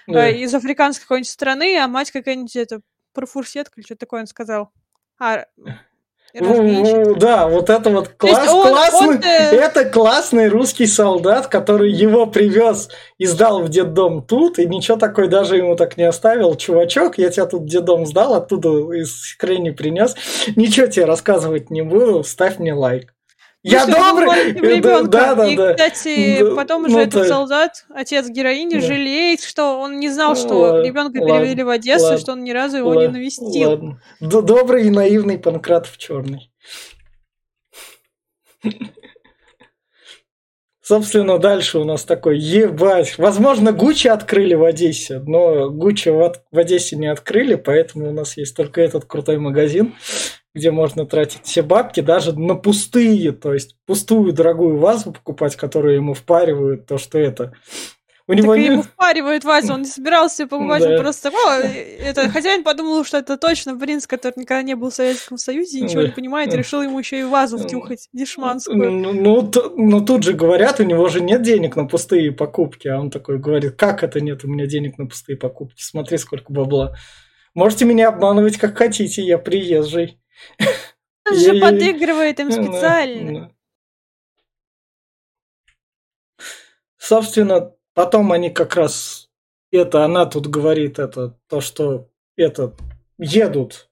Да. э, из африканской какой-нибудь страны, а мать какая-нибудь это профурсетка или что-то такое он сказал. А, Да, вот это вот класс, он, классный, он, э... это классный русский солдат, который его привез и сдал в детдом тут, и ничего такой даже ему так не оставил. Чувачок, я тебя тут в детдом сдал, оттуда из хрени принес. Ничего тебе рассказывать не буду, ставь мне лайк. Я добрый! Ребенка. Да, да, и, да. кстати, да, потом уже ну, этот то... солдат, отец героини, да. жалеет, что он не знал, что ребенка перевели в Одессу, ладно, что он ни разу его ладно, не навестил. Ладно. Добрый и наивный Панкратов черный. Собственно, дальше у нас такой, ебать. Возможно, Гуччи открыли в Одессе, но Гуччи в, в Одессе не открыли, поэтому у нас есть только этот крутой магазин где можно тратить все бабки даже на пустые, то есть пустую дорогую вазу покупать, которую ему впаривают, то, что это у него так ему впаривают вазу, он не собирался покупать, да. он просто такой, это хозяин подумал, что это точно принц, который никогда не был в Советском Союзе, ничего не понимает, решил ему еще и вазу втюхать дешманскую. Ну, ну, ну, тут же говорят, у него же нет денег на пустые покупки, а он такой говорит, как это нет у меня денег на пустые покупки, смотри, сколько бабла. Можете меня обманывать как хотите, я приезжий. Он же подыгрывает им специально. Собственно, потом они как раз это она тут говорит это то, что это едут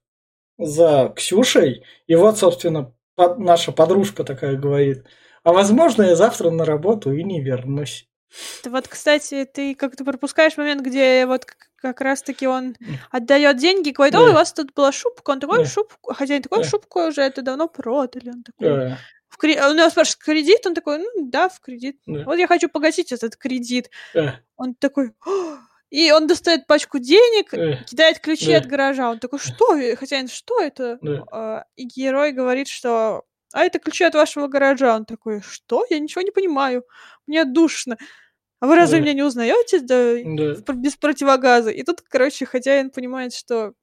за Ксюшей, и вот, собственно, наша подружка такая говорит, а возможно, я завтра на работу и не вернусь. Ты вот, кстати, ты как-то пропускаешь момент, где вот как раз-таки он отдает деньги, говорит, ой, у вас тут была шубка, он такой, шубку, хозяин такой, шубку уже это давно продали, он такой, в кре... он его спрашивает, кредит, он такой, ну да, в кредит, вот я хочу погасить этот кредит, он такой, и он достает пачку денег, кидает ключи от гаража, он такой, что, хозяин, что это? А, и герой говорит, что а это ключи от вашего гаража. Он такой, что? Я ничего не понимаю. Мне душно. А вы разве да. меня не узнаете? Да, да. Без противогаза. И тут, короче, хозяин понимает, что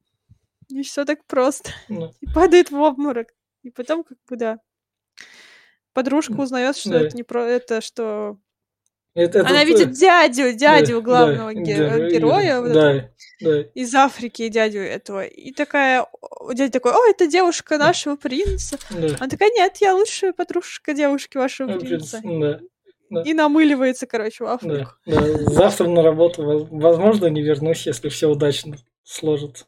не все так просто. Да. И падает в обморок. И потом, как бы, да. Подружка узнает, что да. это не про это, что это, Она это, видит дядю, дядю да, главного да, ге- героя да, да, да. из Африки, дядю этого. И такая, дядя такой, о, это девушка нашего принца. Да. Она такая, нет, я лучшая подружка девушки вашего принца. Да. Да. И намыливается, короче, в Африку. Да, да. Завтра на работу, возможно, не вернусь, если все удачно сложится.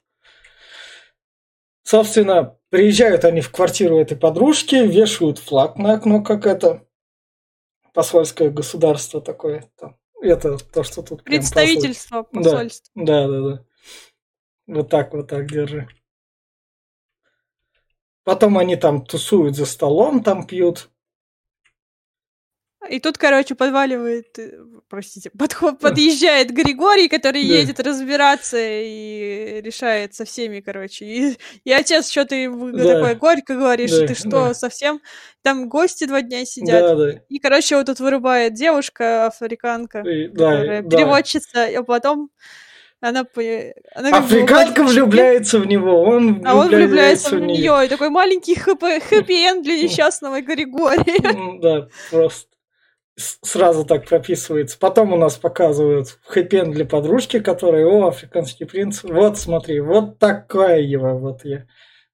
Собственно, приезжают они в квартиру этой подружки, вешают флаг на окно, как это посольское государство такое. Там. Это то, что тут... Представительство посольства. Да, да, да, да. Вот так, вот так держи. Потом они там тусуют за столом, там пьют. И тут, короче, подваливает, э, простите, подход, подъезжает Григорий, который да. едет разбираться и решает со всеми, короче. И, и отец что-то да. такое горько говоришь, да, ты что, да. совсем? Там гости два дня сидят. Да, да. И, короче, вот тут вырубает девушка, африканка, и, которая да, переводчица, а потом она, она Африканка бы, влюбляется в него, он а он влюбляется в нее. И такой маленький хэппи-энд для несчастного Григория. Да, просто сразу так прописывается. Потом у нас показывают хэппи для подружки, которая, о, африканский принц, вот смотри, вот такая его, вот я.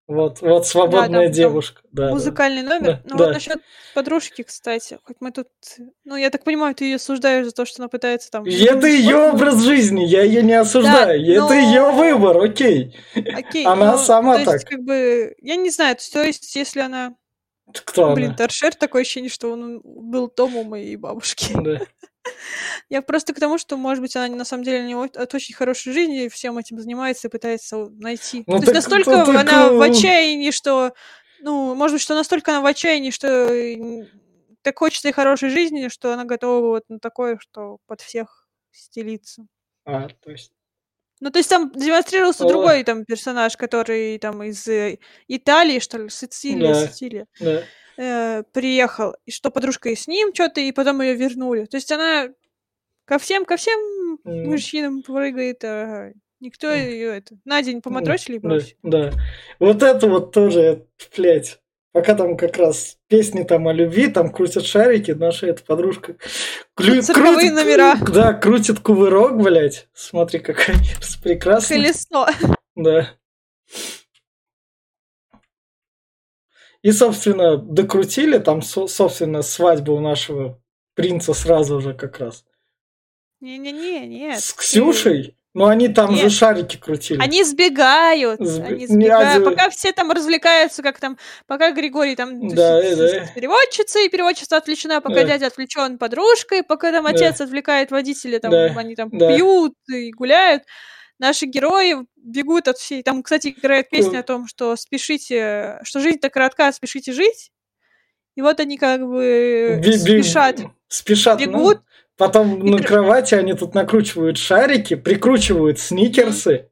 Вот, вот свободная да, девушка. Да, музыкальный да. номер. Да, ну да. вот насчет подружки, кстати, хоть мы тут, ну я так понимаю, ты ее осуждаешь за то, что она пытается там. Это ее образ жизни, я ее не осуждаю, да, но... это ее выбор, окей. Окей. Она но, сама то так. Есть, как бы, я не знаю, то есть если она кто Блин, она? Торшер такое ощущение, что он был Том у моей бабушки. Да. Я просто к тому, что, может быть, она на самом деле не от очень хорошей жизни всем этим занимается и пытается найти. Ну, То так, есть настолько так... она в отчаянии, что... Ну, может быть, что настолько она в отчаянии, что так хочется и хорошей жизни, что она готова вот на такое, что под всех стелиться. А, то есть ну, то есть там демонстрировался О. другой там персонаж, который там из э, Италии, что ли, Сицилии, да. Сицилия, да. Э, приехал, и что подружка и с ним что-то, и потом ее вернули. То есть она ко всем, ко всем mm. мужчинам прыгает, а никто mm. ее это на день поматросили и бросили. Да, да. Вот это вот тоже, блядь. Пока там как раз песни там о любви, там крутят шарики, наша эта подружка Клю... крутит, номера. Да, крутит кувырок, блядь. Смотри, какая прекрасная. Колесо. Да. И, собственно, докрутили, там, собственно, свадьба у нашего принца сразу же как раз. Не-не-не, нет. С Ксюшей? Ну, они там Нет. же шарики крутили. Они сбегают. Сб... Они сбегают. Не, пока все там развлекаются, как там, пока Григорий там да, с, да. с переводчицей, переводчица отвлечена, пока да. дядя отвлечен подружкой, пока там отец да. отвлекает водителя, там да. они там да. пьют и гуляют. Наши герои бегут от всей. Там, кстати, играет песня о том, что спешите, что жизнь так коротка, спешите жить. И вот они как бы Би спешат. Спешат. Ну, бегут. Ну Потом и на при... кровати они тут накручивают шарики, прикручивают сникерсы.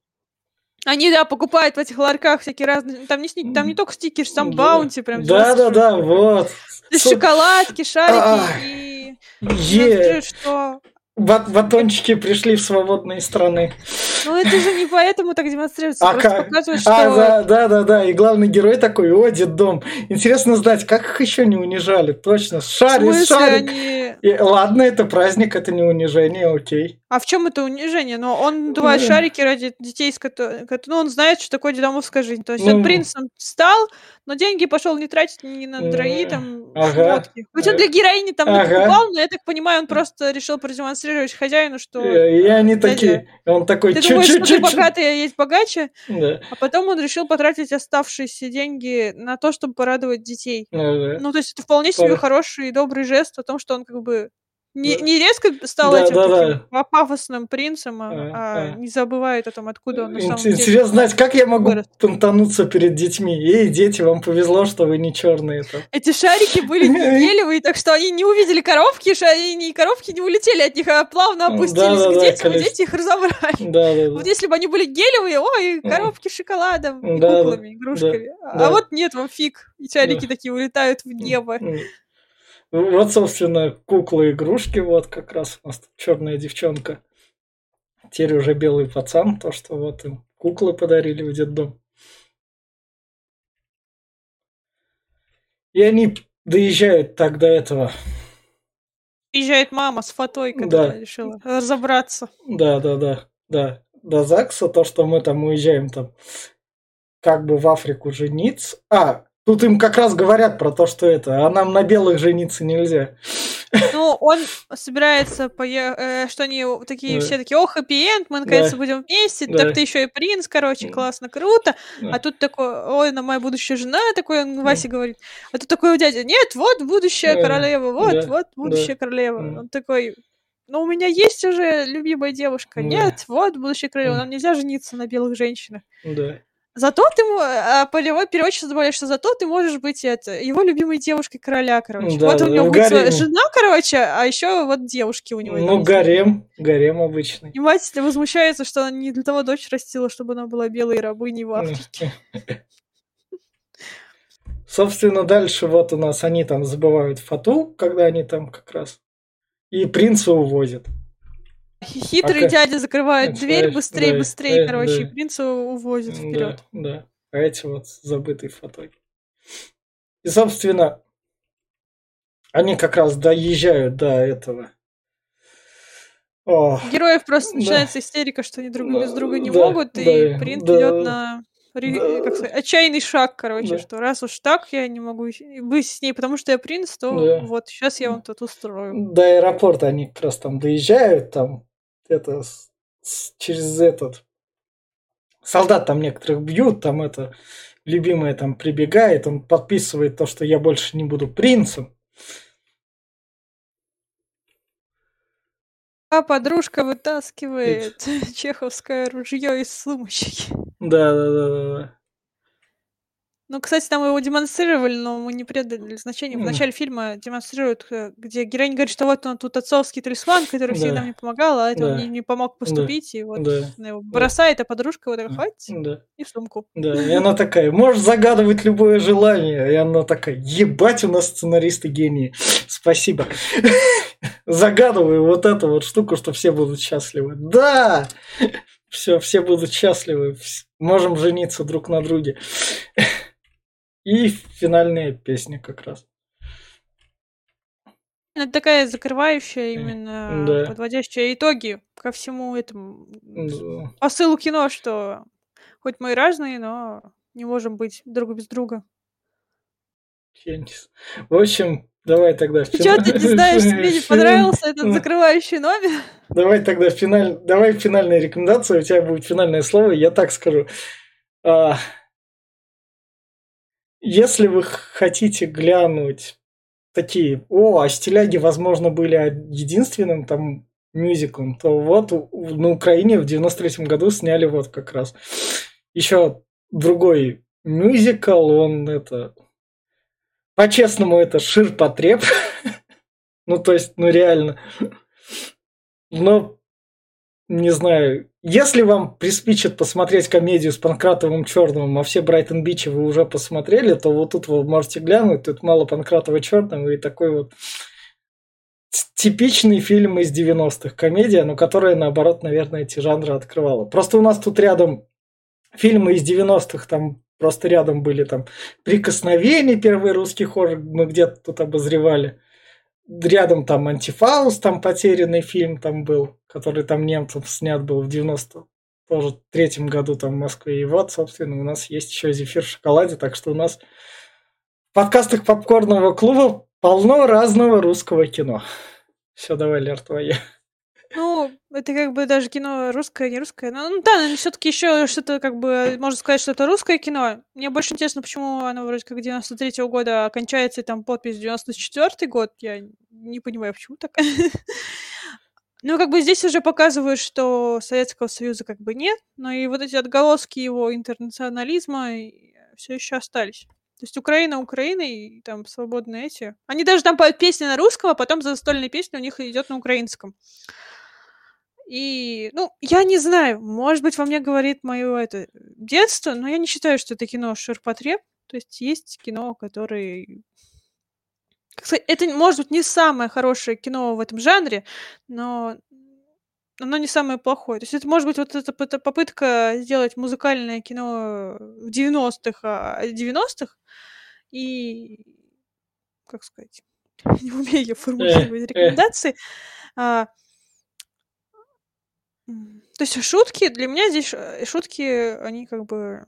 Они, да, покупают в этих ларьках всякие разные... Там не, сни... там не только сникерс, там баунти прям. Да, да, да, вот. Шоколадки, шарики и... Е. Что Бат батончики пришли в свободные страны. Ну это же не поэтому так демонстрируется. А как? Показывает, что... А, да, да, да, да. И главный герой такой, о, дом. Интересно знать, как их еще не унижали. Точно. Шарик, шарик. Они... И, ладно, это праздник, это не унижение, окей. А в чем это унижение? Но он надувает шарики ради детей, с которых... Ну, он знает, что такое дедомовская жизнь. То есть ну... он принцем стал, но деньги пошел не тратить ни на дорогие там ага. шмотки. Хоть он для героини там ага. покупал, но я так понимаю, он просто решил продемонстрировать хозяину, что... И, и они такие... Он такой... Ты думаешь, что ты богатый, а есть богаче? Да. А потом он решил потратить оставшиеся деньги на то, чтобы порадовать детей. Ага. Ну, то есть это вполне себе хороший и добрый жест о том, что он как бы не, не резко стал да, этим да, таким да. пафосным принцем, а, а, а, не забывает о том, откуда он на самом Интересно деле. знать, как я могу вырос. понтануться перед детьми. Эй, дети, вам повезло, что вы не черные. -то. Эти шарики были гелевые, так что они не увидели коровки, они коровки не улетели от них, а плавно опустились да, да, к детям, да, и дети их разобрали. Да, да, вот если бы они были гелевые, ой, коровки с шоколадом, да, куклами, игрушками. Да, а вот нет, вам фиг. И шарики да. такие улетают в небо. Вот, собственно, куклы-игрушки, вот как раз у нас черная девчонка. Теперь уже белый пацан, то, что вот им куклы подарили в детдом. И они доезжают так до этого. Приезжает мама с фотой, которая да. решила разобраться. Да, да, да, да. До ЗАГСа, то, что мы там уезжаем там как бы в Африку жениться. А, Тут им как раз говорят про то, что это, а нам на белых жениться нельзя. Ну, он собирается поехать, э, что они такие, да. все такие, о, хэппи-энд, мы наконец-то да. будем вместе, да. так ты еще и принц, короче, классно, круто. Да. А тут такой, ой, на моя будущая жена, такой он Вася да. говорит. А тут такой у дяди, нет, вот будущая да. королева, вот, да. вот будущая да. королева. Да. Он такой, ну, у меня есть уже любимая девушка. Да. Нет, вот будущая королева, нам нельзя жениться на белых женщинах. Да. Зато ты, а, полевой переводчик добавляет, что зато ты можешь быть это, его любимой девушкой короля, короче. Да, вот у него будет гарем. жена, короче, а еще вот девушки у него. Ну, гарем, гарем обычный. И мать возмущается, что она не для того дочь растила, чтобы она была белой рабыней в Африке. Собственно, дальше вот у нас они там забывают фату, когда они там как раз и принца увозят. Хитрый Пока... дядя закрывает дверь быстрее, да, быстрее, да, короче, да. и принца увозит вперед. Да, да. А эти вот забытые фото. И, собственно, они как раз доезжают до этого. О, Героев просто да. начинается истерика, что они друг да, без друга не да, могут, да, и принц да, идет на да. как сказать, отчаянный шаг, короче, да. что раз уж так я не могу быть с ней, потому что я принц, то да. вот сейчас я вам тут устрою. До аэропорта они как раз там доезжают, там это через этот солдат там некоторых бьют, там это любимая там прибегает, он подписывает то, что я больше не буду принцем. А подружка вытаскивает чеховское ружье из сумочки. Да, да, да, да. Ну, кстати, там его демонстрировали, но мы не придали значения. В начале фильма демонстрируют, э, где героиня говорит, что вот он тут отцовский талисман, который всегда да. мне помогал, а это он не, не помог поступить, и вот она его бросает, а подружка его такая, хватит, и в сумку. Да, и она такая, можешь загадывать любое желание, и она такая, ебать, у нас сценаристы гении, спасибо. Загадываю вот эту вот штуку, что все будут счастливы. Да! Все, все будут счастливы, можем жениться друг на друге. И финальная песня как раз. Это такая закрывающая, именно да. подводящая итоги ко всему этому да. посылу кино, что хоть мы и разные, но не можем быть друг без друга. Феникс. В общем, давай тогда... Что ты не знаешь, тебе не понравился этот закрывающий номер? Давай тогда финаль... давай финальная рекомендация, у тебя будет финальное слово, я так скажу. А... Если вы хотите глянуть такие, о, а стиляги, возможно, были единственным там мюзиклом, то вот на Украине в 93 году сняли вот как раз еще другой мюзикл, он это... По-честному, это ширпотреб. ну, то есть, ну, реально. Но, не знаю, если вам приспичит посмотреть комедию с Панкратовым Черным, а все Брайтон Бичи вы уже посмотрели, то вот тут вы можете глянуть, тут мало Панкратова Черного и такой вот типичный фильм из 90-х, комедия, но которая, наоборот, наверное, эти жанры открывала. Просто у нас тут рядом фильмы из 90-х, там просто рядом были там «Прикосновение», первый русский хоррор, мы где-то тут обозревали. Рядом там «Антифаус», там потерянный фильм там был, который там немцев снят был в 90 тоже третьем году там в Москве. И вот, собственно, у нас есть еще «Зефир в шоколаде», так что у нас в подкастах попкорного клуба полно разного русского кино. Все, давай, Лер, твоя. Ну, это как бы даже кино русское, не русское. Ну, ну да, наверное, все-таки еще что-то, как бы, можно сказать, что это русское кино. Мне больше интересно, почему оно вроде как 93-го года окончается, и там подпись 94-й год. Я не понимаю, почему так. Ну, как бы здесь уже показывают, что Советского Союза как бы нет, но и вот эти отголоски его интернационализма все еще остались. То есть Украина, Украина и там свободные эти. Они даже там поют песни на русском, а потом застольная песня у них идет на украинском. И, ну, я не знаю, может быть, во мне говорит мое это детство, но я не считаю, что это кино ширпотреб. То есть есть кино, которое... Это, может быть, не самое хорошее кино в этом жанре, но оно не самое плохое. То есть это может быть вот эта попытка сделать музыкальное кино в 90-х, 90-х, и, как сказать, не умею я формулировать рекомендации. А, то есть шутки, для меня здесь э, шутки, они как бы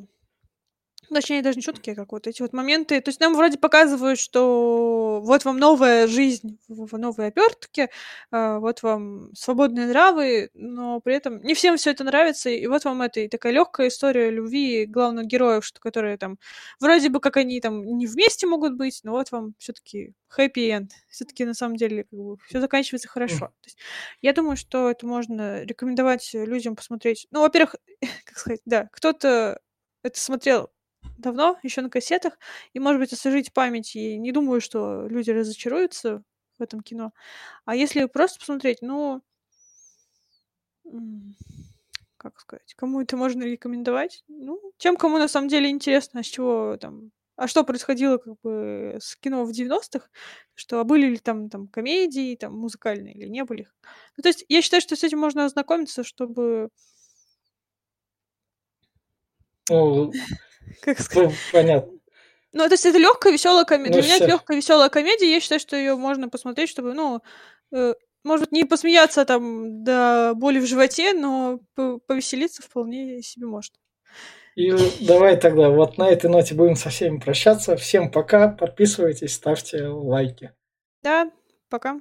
Точнее, даже не шутки, а как вот эти вот моменты. То есть нам вроде показывают, что вот вам новая жизнь в новой обертке, а, вот вам свободные нравы, но при этом не всем все это нравится, и вот вам это и такая легкая история любви главных героев, что которые там вроде бы как они там не вместе могут быть, но вот вам все-таки happy end. Все-таки на самом деле как бы, все заканчивается хорошо. То есть, я думаю, что это можно рекомендовать людям посмотреть. Ну, во-первых, как сказать, да, кто-то это смотрел давно, еще на кассетах, и, может быть, освежить память, и не думаю, что люди разочаруются в этом кино. А если просто посмотреть, ну, как сказать, кому это можно рекомендовать? Ну, тем, кому на самом деле интересно, а с чего там а что происходило как бы с кино в 90-х, что а были ли там, там комедии, там музыкальные или не были. Ну, то есть я считаю, что с этим можно ознакомиться, чтобы... как сказать? Ну, понятно. Ну, то есть это легкая, веселая комедия. Ну, Для меня это легкая, веселая комедия. Я считаю, что ее можно посмотреть, чтобы, ну, э, может не посмеяться там до боли в животе, но повеселиться вполне себе можно. И давай тогда вот на этой ноте будем со всеми прощаться. Всем пока, подписывайтесь, ставьте лайки. Да, пока.